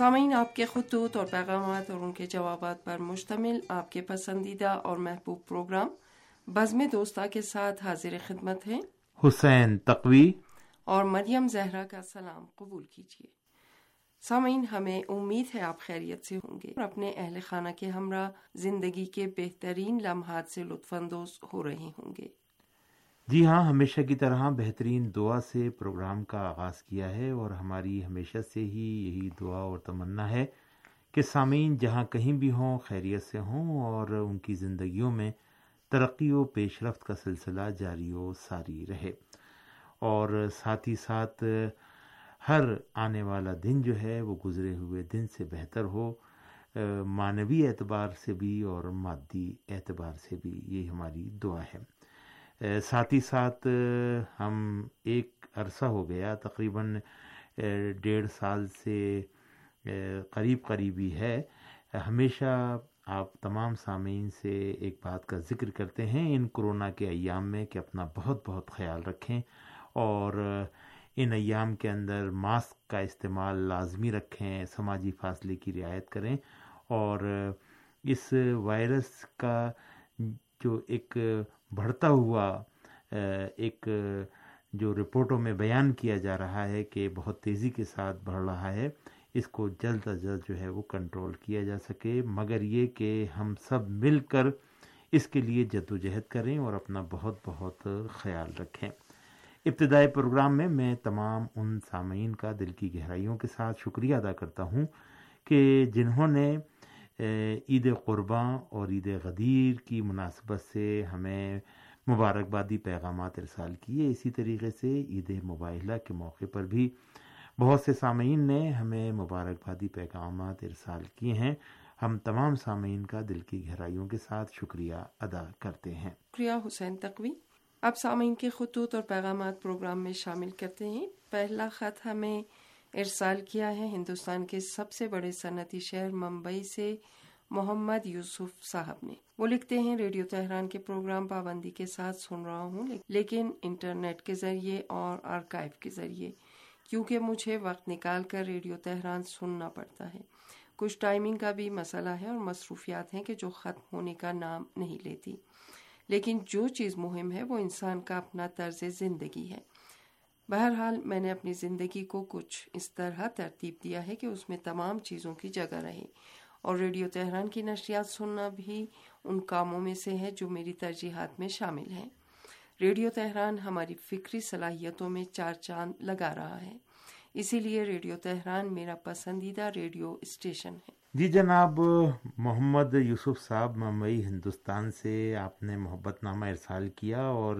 سامعین آپ کے خطوط اور پیغامات اور ان کے جوابات پر مشتمل آپ کے پسندیدہ اور محبوب پروگرام بزم دوستہ کے ساتھ حاضر خدمت ہیں۔ حسین تقوی۔ اور مریم زہرا کا سلام قبول کیجیے۔ سامعین ہمیں امید ہے آپ خیریت سے ہوں گے۔ اور اپنے اہل خانہ کے ہمراہ زندگی کے بہترین لمحات سے لطف اندوز ہو رہے ہوں گے۔ جی ہاں ہمیشہ کی طرح بہترین دعا سے پروگرام کا آغاز کیا ہے اور ہماری ہمیشہ سے ہی یہی دعا اور تمنا ہے کہ سامعین جہاں کہیں بھی ہوں، خیریت سے ہوں اور ان کی زندگیوں میں ترقی و پیش رفت کا سلسلہ جاری و ساری رہے۔ اور ساتھ ہی ساتھ ہر آنے والا دن جو ہے، وہ گزرے ہوئے دن سے بہتر ہو۔ معنوی اعتبار سے بھی اور مادی اعتبار سے بھی یہ ہماری دعا ہے۔ ساتھ ہی ساتھ ہم ایک عرصہ ہو گیا، تقریباً ڈیڑھ سال سے قریب قریبی ہے۔ ہمیشہ آپ تمام سامعین سے ایک بات کا ذکر کرتے ہیں، ان کرونا کے ایام میں کہ اپنا بہت بہت خیال رکھیں اور ان ایام کے اندر ماسک کا استعمال لازمی رکھیں، سماجی فاصلے کی رعایت کریں اور اس وائرس کا جو ایک بڑھتا ہوا ایک، جو رپورٹوں میں بیان کیا جا رہا ہے کہ بہت تیزی کے ساتھ بڑھ رہا ہے، اس کو جلد از جلد جو ہے وہ کنٹرول کیا جا سکے۔ مگر یہ کہ ہم سب مل کر اس کے لیے جد و جہد کریں اور اپنا بہت بہت خیال رکھیں۔ ابتدائی پروگرام میں میں تمام ان سامعین کا دل کی گہرائیوں کے ساتھ شکریہ ادا کرتا ہوں کہ جنہوں نے عید قرباں اور عید غدیر کی مناسبت سے ہمیں مبارکبادی پیغامات ارسال کیے۔ اسی طریقے سے عید مباحلہ کے موقع پر بھی بہت سے سامعین نے ہمیں مبارکبادی پیغامات ارسال کیے ہیں۔ ہم تمام سامعین کا دل کی گہرائیوں کے ساتھ شکریہ ادا کرتے ہیں۔ شکریہ حسین تقوی۔ اب سامعین کے خطوط اور پیغامات پروگرام میں شامل کرتے ہیں۔ پہلا خط ہمیں ارسال کیا ہے ہندوستان کے سب سے بڑے صنعتی شہر ممبئی سے محمد یوسف صاحب نے۔ وہ لکھتے ہیں، ریڈیو تہران کے پروگرام پابندی کے ساتھ سن رہا ہوں، لیکن انٹرنیٹ کے ذریعے اور آرکائیو کے ذریعے، کیونکہ مجھے وقت نکال کر ریڈیو تہران سننا پڑتا ہے۔ کچھ ٹائمنگ کا بھی مسئلہ ہے اور مصروفیات ہیں کہ جو ختم ہونے کا نام نہیں لیتی۔ لیکن جو چیز مہم ہے، وہ انسان کا اپنا طرز زندگی ہے۔ بہرحال میں نے اپنی زندگی کو کچھ اس طرح ترتیب دیا ہے کہ اس میں تمام چیزوں کی جگہ رہے اور ریڈیو تہران کی نشریات سننا بھی ان کاموں میں سے ہے جو میری ترجیحات میں شامل ہیں۔ ریڈیو تہران ہماری فکری صلاحیتوں میں چار چاند لگا رہا ہے۔ اسی لیے ریڈیو تہران میرا پسندیدہ ریڈیو اسٹیشن ہے۔ جی جناب، محمد یوسف صاحب ممبئی ہندوستان سے آپ نے محبت نامہ ارسال کیا اور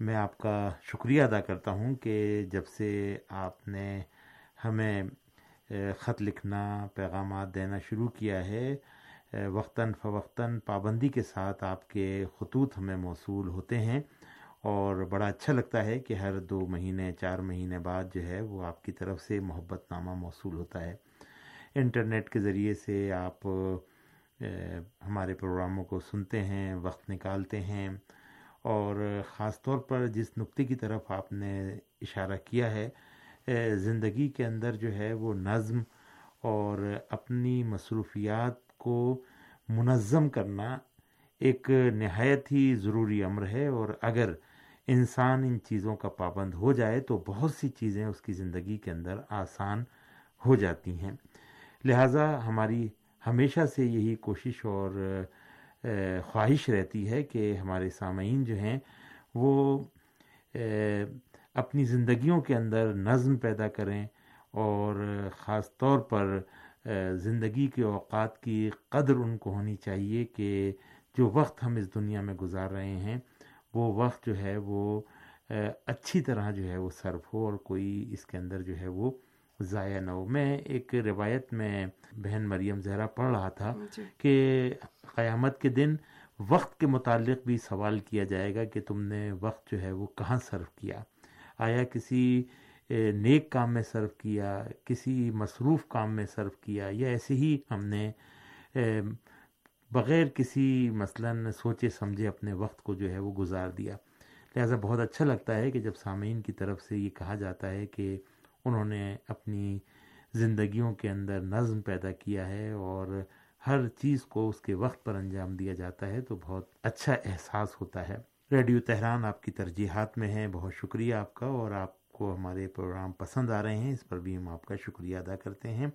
میں آپ کا شکریہ ادا کرتا ہوں کہ جب سے آپ نے ہمیں خط لکھنا، پیغامات دینا شروع کیا ہے وقتاً فوقتاً پابندی کے ساتھ آپ کے خطوط ہمیں موصول ہوتے ہیں۔ اور بڑا اچھا لگتا ہے کہ ہر دو مہینے، چار مہینے بعد جو ہے وہ آپ کی طرف سے محبت نامہ موصول ہوتا ہے۔ انٹرنیٹ کے ذریعے سے آپ ہمارے پروگراموں کو سنتے ہیں، وقت نکالتے ہیں۔ اور خاص طور پر جس نقطے کی طرف آپ نے اشارہ کیا ہے زندگی کے اندر جو ہے وہ نظم اور اپنی مصروفیات کو منظم کرنا ایک نہایت ہی ضروری امر ہے۔ اور اگر انسان ان چیزوں کا پابند ہو جائے تو بہت سی چیزیں اس کی زندگی کے اندر آسان ہو جاتی ہیں۔ لہٰذا ہماری ہمیشہ سے یہی کوشش اور خواہش رہتی ہے کہ ہمارے سامعین جو ہیں وہ اپنی زندگیوں کے اندر نظم پیدا کریں اور خاص طور پر زندگی کے اوقات کی قدر ان کو ہونی چاہیے کہ جو وقت ہم اس دنیا میں گزار رہے ہیں وہ وقت جو ہے وہ اچھی طرح جو ہے وہ صرف ہو اور کوئی اس کے اندر جو ہے وہ ضائع نہ ہو میں ایک روایت میں بہن مریم زہرا پڑھ رہا تھا جی۔ کہ قیامت کے دن وقت کے متعلق بھی سوال کیا جائے گا کہ تم نے وقت جو ہے وہ کہاں صرف کیا آیا کسی نیک کام میں صرف کیا کسی مصروف کام میں صرف کیا یا ایسے ہی ہم نے بغیر کسی مثلا سوچے سمجھے اپنے وقت کو جو ہے وہ گزار دیا۔ لہٰذا بہت اچھا لگتا ہے کہ جب سامعین کی طرف سے یہ کہا جاتا ہے کہ انہوں نے اپنی زندگیوں کے اندر نظم پیدا کیا ہے اور ہر چیز کو اس کے وقت پر انجام دیا جاتا ہے تو بہت اچھا احساس ہوتا ہے۔ ریڈیو تہران آپ کی ترجیحات میں ہے بہت شکریہ آپ کا اور آپ کو ہمارے پروگرام پسند آ رہے ہیں، اس پر بھی ہم آپ کا شکریہ ادا کرتے ہیں۔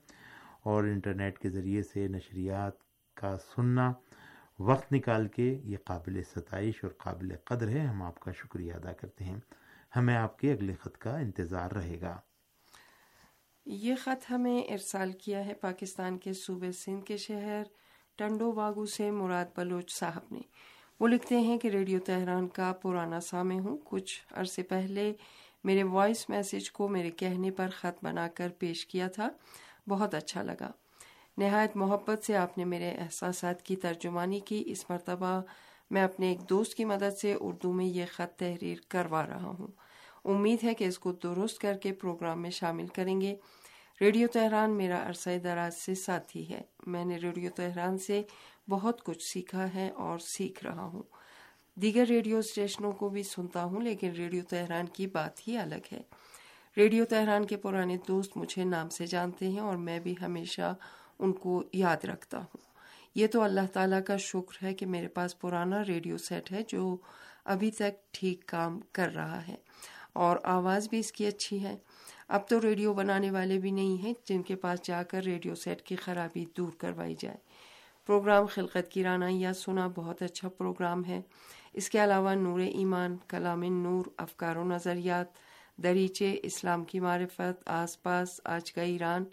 اور انٹرنیٹ کے ذریعے سے نشریات کا سننا، وقت نکال کے یہ قابل ستائش اور قابل قدر ہے، ہم آپ کا شکریہ ادا کرتے ہیں۔ ہمیں آپ کے اگلے خط کا انتظار رہے گا۔ یہ خط ہمیں ارسال کیا ہے پاکستان کے صوبے سندھ کے شہر ٹنڈو باغو سے مراد بلوچ صاحب نے۔ وہ لکھتے ہیں کہ ریڈیو تہران کا پرانا سامع ہوں۔ کچھ عرصے پہلے میرے وائس میسج کو میرے کہنے پر خط بنا کر پیش کیا تھا۔ بہت اچھا لگا۔ نہایت محبت سے آپ نے میرے احساسات کی ترجمانی کی۔ اس مرتبہ میں اپنے ایک دوست کی مدد سے اردو میں یہ خط تحریر کروا رہا ہوں۔ امید ہے کہ اس کو درست کر کے پروگرام میں شامل کریں گے۔ ریڈیو تہران میرا عرصہ دراز سے ساتھی ہے۔ میں نے ریڈیو تہران سے بہت کچھ سیکھا ہے اور سیکھ رہا ہوں۔ دیگر ریڈیو اسٹیشنوں کو بھی سنتا ہوں، لیکن ریڈیو تہران کی بات ہی الگ ہے۔ ریڈیو تہران کے پرانے دوست مجھے نام سے جانتے ہیں اور میں بھی ہمیشہ ان کو یاد رکھتا ہوں۔ یہ تو اللہ تعالیٰ کا شکر ہے کہ میرے پاس پرانا ریڈیو سیٹ ہے جو ابھی تک ٹھیک کام کر رہا ہے اور آواز بھی اس کی اچھی ہے۔ اب تو ریڈیو بنانے والے بھی نہیں ہیں جن کے پاس جا کر ریڈیو سیٹ کی خرابی دور کروائی جائے۔ پروگرام خلقت کی رانا یا سنا بہت اچھا پروگرام ہے۔ اس کے علاوہ نور ایمان، کلام نور، افکار و نظریات، دریچے، اسلام کی معرفت، آس پاس، آج کا ایران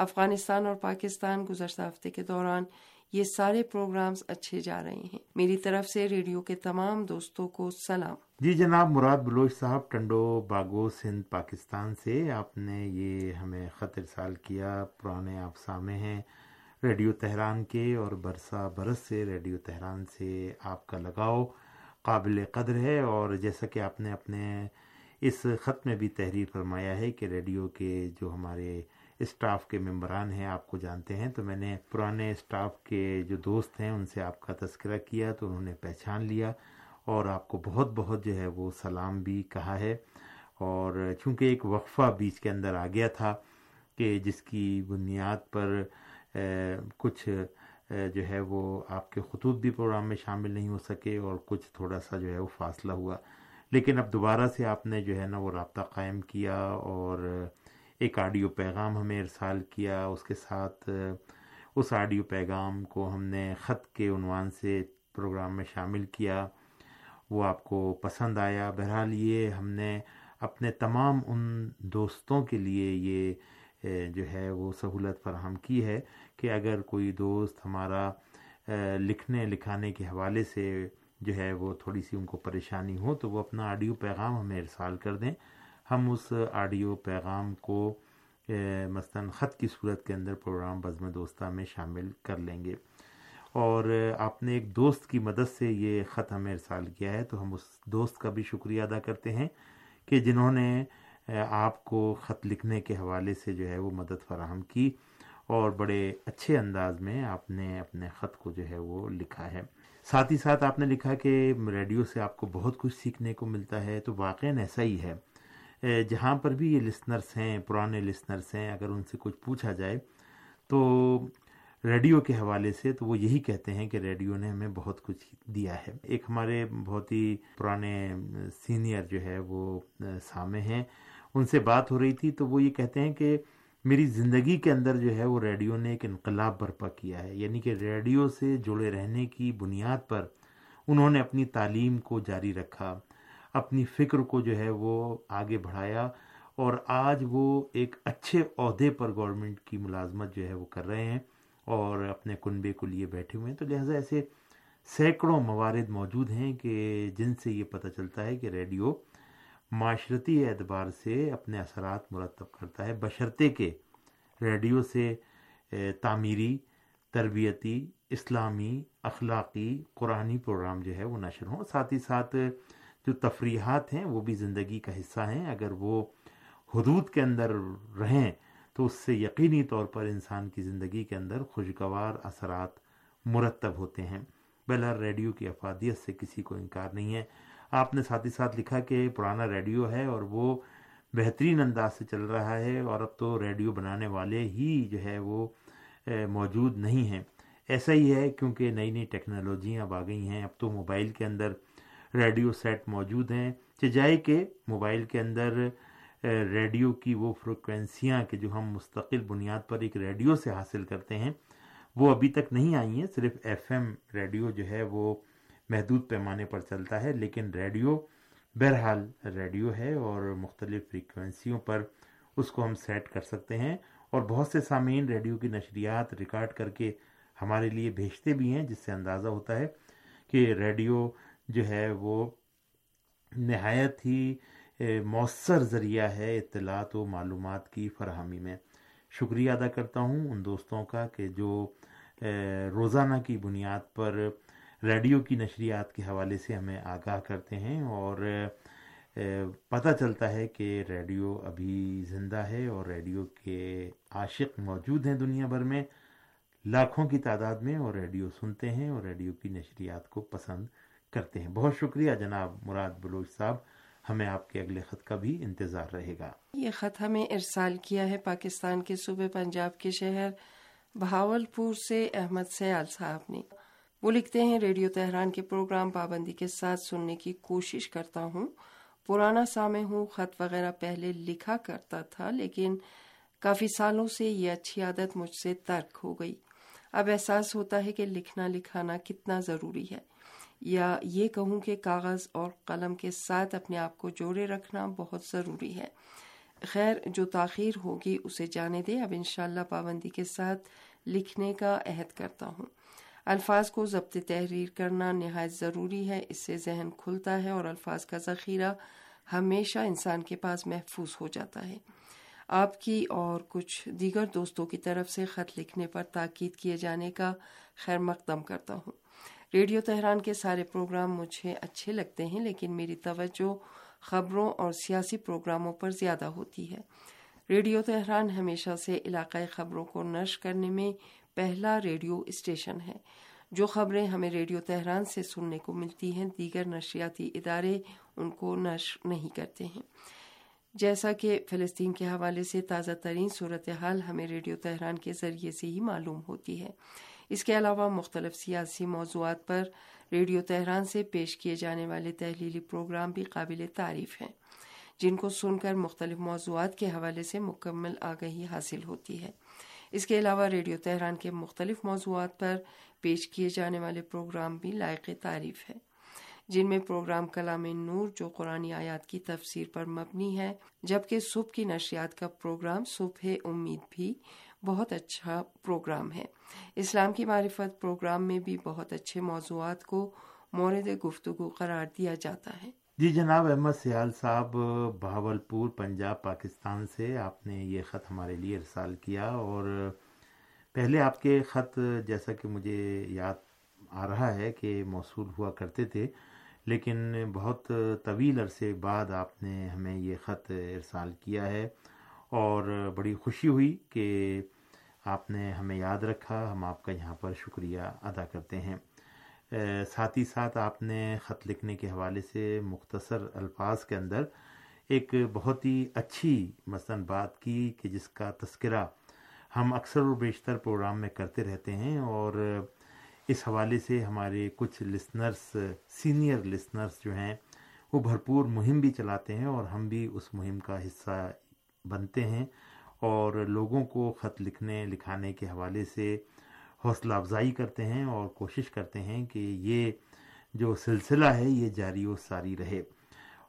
افغانستان اور پاکستان گزشتہ ہفتے کے دوران یہ سارے پروگرامز اچھے جا رہے ہیں۔ میری طرف سے ریڈیو کے تمام دوستوں کو سلام۔ جی جناب، مراد بلوچ صاحب، ٹنڈو، باگو، سندھ، پاکستان سے آپ نے یہ ہمیں خط ارسال کیا، پرانے آپ سامے ہیں۔ ریڈیو تہران کے اور برسا برس سے ریڈیو تہران سے آپ کا لگاؤ قابل قدر ہے اور جیسا کہ آپ نے اپنے اس خط میں بھی تحریر فرمایا ہے کہ ریڈیو کے جو ہمارے اسٹاف کے ممبران ہیں، آپ کو جانتے ہیں۔ تو میں نے پرانے اسٹاف کے جو دوست ہیں، ان سے آپ کا تذکرہ کیا تو انہوں نے پہچان لیا اور آپ کو بہت بہت جو ہے وہ سلام بھی کہا ہے۔ اور چونکہ ایک وقفہ بیچ کے اندر آ گیا تھا کہ جس کی بنیاد پر کچھ جو ہے وہ آپ کے خطوط بھی پروگرام میں شامل نہیں ہو سکے اور کچھ تھوڑا سا جو ہے وہ فاصلہ ہوا۔ لیکن اب دوبارہ سے آپ نے جو ہے نا وہ رابطہ قائم کیا اور ایک آڈیو پیغام ہمیں ارسال کیا، اس کے ساتھ اس آڈیو پیغام کو ہم نے خط کے عنوان سے پروگرام میں شامل کیا۔ وہ آپ کو پسند آیا۔ بہرحال یہ ہم نے اپنے تمام ان دوستوں کے لیے یہ جو ہے وہ سہولت فراہم کی ہے کہ اگر کوئی دوست ہمارا لکھنے، لکھانے کے حوالے سے جو ہے وہ تھوڑی سی ان کو پریشانی ہو تو وہ اپنا آڈیو پیغام ہمیں ارسال کر دیں۔ ہم اس آڈیو پیغام کو مثلا خط کی صورت کے اندر پروگرام بزم دوستہ میں شامل کر لیں گے۔ اور آپ نے ایک دوست کی مدد سے یہ خط ہمیں ارسال کیا ہے، تو ہم اس دوست کا بھی شکریہ ادا کرتے ہیں کہ جنہوں نے آپ کو خط لکھنے کے حوالے سے جو ہے وہ مدد فراہم کی اور بڑے اچھے انداز میں آپ نے اپنے خط کو جو ہے وہ لکھا ہے۔ ساتھ ہی ساتھ آپ نے لکھا کہ ریڈیو سے آپ کو بہت کچھ سیکھنے کو ملتا ہے، تو واقع ایسا ہی ہے۔ جہاں پر بھی یہ لسنرس ہیں، پرانے لسنرس ہیں، اگر ان سے کچھ پوچھا جائے تو ریڈیو کے حوالے سے تو وہ یہی کہتے ہیں کہ ریڈیو نے ہمیں بہت کچھ دیا ہے۔ ایک ہمارے بہت ہی پرانے سینئر جو ہے وہ سامے ہیں۔ ان سے بات ہو رہی تھی تو وہ یہ کہتے ہیں کہ میری زندگی کے اندر جو ہے وہ ریڈیو نے ایک انقلاب برپا کیا ہے۔ یعنی کہ ریڈیو سے جڑے رہنے کی بنیاد پر انہوں نے اپنی تعلیم کو جاری رکھا۔ اپنی فکر کو جو ہے وہ آگے بڑھایا اور آج وہ ایک اچھے عہدے پر گورنمنٹ کی ملازمت جو ہے وہ کر رہے ہیں اور اپنے کنبے کو لیے بیٹھے ہوئے ہیں۔ تو لہٰذا ایسے سینکڑوں موارد موجود ہیں کہ جن سے یہ پتہ چلتا ہے کہ ریڈیو معاشرتی اعتبار سے اپنے اثرات مرتب کرتا ہے۔ بشرطے کے ریڈیو سے تعمیری، تربیتی، اسلامی، اخلاقی، قرآنی پروگرام جو ہے وہ نشر ہوں۔ ساتھ ہی ساتھ جو تفریحات ہیں وہ بھی زندگی کا حصہ ہیں۔ اگر وہ حدود کے اندر رہیں تو اس سے یقینی طور پر انسان کی زندگی کے اندر خوشگوار اثرات مرتب ہوتے ہیں۔ بہرحال ریڈیو کی افادیت سے کسی کو انکار نہیں ہے۔ آپ نے ساتھ ہی ساتھ لکھا کہ پرانا ریڈیو ہے اور وہ بہترین انداز سے چل رہا ہے اور اب تو ریڈیو بنانے والے ہی جو ہے وہ موجود نہیں ہیں۔ ایسا ہی ہے کیونکہ نئی نئی ٹیکنالوجیاں اب آ گئی ہیں۔ اب تو موبائل کے اندر ریڈیو سیٹ موجود ہیں۔ چجائے کہ موبائل کے اندر ریڈیو کی وہ فریکوینسیاں کہ جو ہم مستقل بنیاد پر ایک ریڈیو سے حاصل کرتے ہیں، وہ ابھی تک نہیں آئی ہیں۔ صرف ایف ایم ریڈیو جو ہے وہ محدود پیمانے پر چلتا ہے، لیکن ریڈیو بہرحال ریڈیو ہے اور مختلف فریکوینسیوں پر اس کو ہم سیٹ کر سکتے ہیں۔ اور بہت سے سامعین ریڈیو کی نشریات ریکارڈ کر کے ہمارے لیے بھیجتے بھی ہیں، جس سے اندازہ ہوتا ہے کہ ریڈیو جو ہے وہ نہایت ہی مؤثر ذریعہ ہے اطلاعات و معلومات کی فراہمی میں۔ شکریہ ادا کرتا ہوں ان دوستوں کا کہ جو روزانہ کی بنیاد پر ریڈیو کی نشریات کے حوالے سے ہمیں آگاہ کرتے ہیں اور پتہ چلتا ہے کہ ریڈیو ابھی زندہ ہے اور ریڈیو کے عاشق موجود ہیں دنیا بھر میں، لاکھوں کی تعداد میں اور ریڈیو سنتے ہیں اور ریڈیو کی نشریات کو پسند کرتے ہیں۔ بہت شکریہ جناب مراد بلوچ صاحب۔ ہمیں آپ کے اگلے خط کا بھی انتظار رہے گا۔ یہ خط ہمیں ارسال کیا ہے پاکستان کے صوبے پنجاب کے شہر بہاول پور سے احمد سیال صاحب نے۔ وہ لکھتے ہیں، ریڈیو تہران کے پروگرام پابندی کے ساتھ سننے کی کوشش کرتا ہوں۔ پرانا سامع ہوں، خط وغیرہ پہلے لکھا کرتا تھا، لیکن کافی سالوں سے یہ اچھی عادت مجھ سے ترک ہو گئی۔ اب احساس ہوتا ہے کہ لکھنا لکھانا کتنا ضروری ہے۔ یا یہ کہوں کہ کاغذ اور قلم کے ساتھ اپنے آپ کو جوڑے رکھنا بہت ضروری ہے۔ خیر، جو تاخیر ہوگی اسے جانے دے اب انشاءاللہ پابندی کے ساتھ لکھنے کا عہد کرتا ہوں۔ الفاظ کو ضبط تحریر کرنا نہایت ضروری ہے۔ اس سے ذہن کھلتا ہے اور الفاظ کا ذخیرہ ہمیشہ انسان کے پاس محفوظ ہو جاتا ہے۔ آپ کی اور کچھ دیگر دوستوں کی طرف سے خط لکھنے پر تاکید کیے جانے کا خیر مقدم کرتا ہوں۔ ریڈیو تہران کے سارے پروگرام مجھے اچھے لگتے ہیں، لیکن میری توجہ خبروں اور سیاسی پروگراموں پر زیادہ ہوتی ہے۔ ریڈیو تہران ہمیشہ سے علاقائی خبروں کو نشر کرنے میں پہلا ریڈیو اسٹیشن ہے۔ جو خبریں ہمیں ریڈیو تہران سے سننے کو ملتی ہیں، دیگر نشریاتی ادارے ان کو نشر نہیں کرتے ہیں۔ جیسا کہ فلسطین کے حوالے سے تازہ ترین صورتحال ہمیں ریڈیو تہران کے ذریعے سے ہی معلوم ہوتی ہے۔ اس کے علاوہ مختلف سیاسی موضوعات پر ریڈیو تہران سے پیش کیے جانے والے تحلیلی پروگرام بھی قابل تعریف ہیں، جن کو سن کر مختلف موضوعات کے حوالے سے مکمل آگہی حاصل ہوتی ہے۔ اس کے علاوہ ریڈیو تہران کے مختلف موضوعات پر پیش کیے جانے والے پروگرام بھی لائق تعریف ہے جن میں پروگرام کلام نور جو قرآن آیات کی تفسیر پر مبنی ہے، جبکہ صبح کی نشریات کا پروگرام صبح امید بھی بہت اچھا پروگرام ہے۔ اسلام کی معرفت پروگرام میں بھی بہت اچھے موضوعات کو مورد گفتگو قرار دیا جاتا ہے۔ جی جناب، احمد سیال صاحب بہاول پور پنجاب، پاکستان سے آپ نے یہ خط ہمارے لیے ارسال کیا اور پہلے آپ کے خط، جیسا کہ مجھے یاد آ رہا ہے کہ موصول ہوا کرتے تھے لیکن بہت طویل عرصے بعد آپ نے ہمیں یہ خط ارسال کیا ہے اور بڑی خوشی ہوئی کہ آپ نے ہمیں یاد رکھا۔ ہم آپ کا یہاں پر شکریہ ادا کرتے ہیں۔ ساتھ ہی ساتھ آپ نے خط لکھنے کے حوالے سے مختصر الفاظ کے اندر ایک بہت ہی اچھی مثلا بات کی کہ جس کا تذکرہ ہم اکثر و بیشتر پروگرام میں کرتے رہتے ہیں اور اس حوالے سے ہمارے کچھ لسنرس سینئر لسنرس جو ہیں، وہ بھرپور مہم بھی چلاتے ہیں اور ہم بھی اس مہم کا حصہ بنتے ہیں اور لوگوں کو خط لکھنے، لکھانے کے حوالے سے حوصلہ افزائی کرتے ہیں اور کوشش کرتے ہیں کہ یہ جو سلسلہ ہے، یہ جاری و ساری رہے۔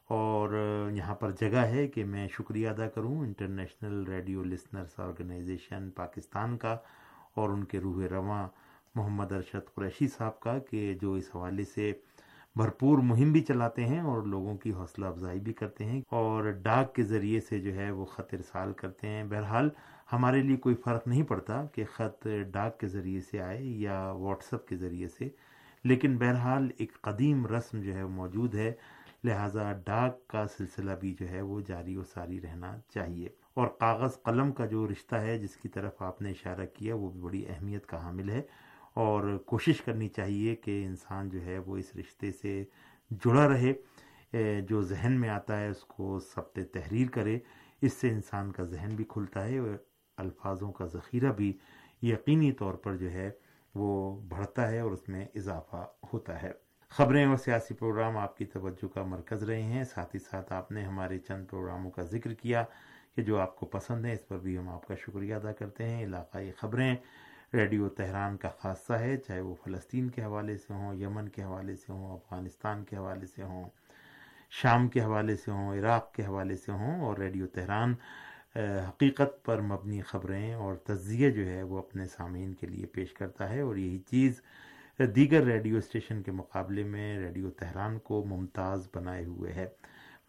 اور یہاں پر جگہ ہے کہ میں شکریہ ادا کروں international radio listeners organization Pakistan کا اور ان کے روح رواں محمد ارشد قریشی صاحب کا کہ جو اس حوالے سے بھرپور مہم بھی چلاتے ہیں اور لوگوں کی حوصلہ افزائی بھی کرتے ہیں اور ڈاک کے ذریعے سے جو ہے وہ خط ارسال کرتے ہیں۔ بہرحال ہمارے لیے کوئی فرق نہیں پڑتا کہ خط ڈاک کے ذریعے سے آئے یا واٹس اپ کے ذریعے سے، لیکن بہرحال ایک قدیم رسم جو ہے موجود ہے۔ لہٰذا ڈاک کا سلسلہ بھی جو ہے وہ جاری و ساری رہنا چاہیے۔ اور کاغذ قلم کا جو رشتہ ہے جس کی طرف آپ نے اشارہ کیا وہ بھی بڑی اہمیت کا حامل ہے۔ اور کوشش کرنی چاہیے کہ انسان جو ہے وہ اس رشتے سے جڑا رہے جو ذہن میں آتا ہے، اس کو ثبت تحریر کرے۔ اس سے انسان کا ذہن بھی کھلتا ہے اور الفاظوں کا ذخیرہ بھی یقینی طور پر جو ہے وہ بڑھتا ہے اور اس میں اضافہ ہوتا ہے۔ خبریں اور سیاسی پروگرام آپ کی توجہ کا مرکز رہے ہیں۔ ساتھ ہی ساتھ آپ نے ہمارے چند پروگراموں کا ذکر کیا کہ جو آپ کو پسند ہیں، اس پر بھی ہم آپ کا شکریہ ادا کرتے ہیں۔ علاقائی خبریں ریڈیو تہران کا خاصہ ہے، چاہے وہ فلسطین کے حوالے سے ہوں، یمن کے حوالے سے ہوں، افغانستان کے حوالے سے ہوں، شام کے حوالے سے ہوں، عراق کے حوالے سے ہوں، اور ریڈیو تہران حقیقت پر مبنی خبریں اور تجزیے جو ہے وہ اپنے سامعین کے لیے پیش کرتا ہے۔ اور یہی چیز دیگر ریڈیو اسٹیشن کے مقابلے میں ریڈیو تہران کو ممتاز بنائے ہوئے ہے۔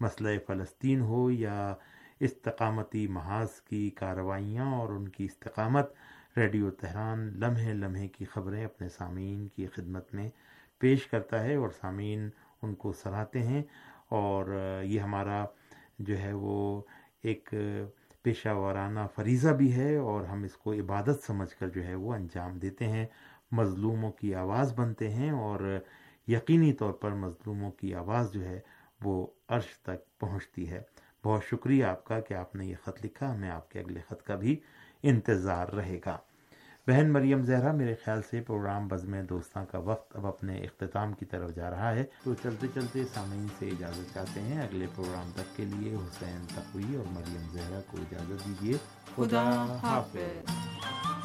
مسئلہ فلسطین ہو یا استقامتی محاذ کی کارروائیاں اور ان کی استقامت ریڈیو تہران لمحے لمحے کی خبریں اپنے سامعین کی خدمت میں پیش کرتا ہے اور سامعین ان کو سراہتے ہیں اور یہ ہمارا جو ہے وہ ایک پیشہ وارانہ فریضہ بھی ہے اور ہم اس کو عبادت سمجھ کر جو ہے وہ انجام دیتے ہیں۔ مظلوموں کی آواز بنتے ہیں اور یقینی طور پر مظلوموں کی آواز جو ہے وہ عرش تک پہنچتی ہے۔ بہت شکریہ آپ کا کہ آپ نے یہ خط لکھا۔ ہمیں آپ کے اگلے خط کا بھی انتظار رہے گا۔ بہن مریم زہرا، میرے خیال سے پروگرام بزم دوستاں کا وقت اب اپنے اختتام کی طرف جا رہا ہے۔ تو چلتے چلتے سامعین سے اجازت چاہتے ہیں، اگلے پروگرام تک کے لیے حسین تقوی اور مریم زہرا کو اجازت دیجیے خدا حافظ۔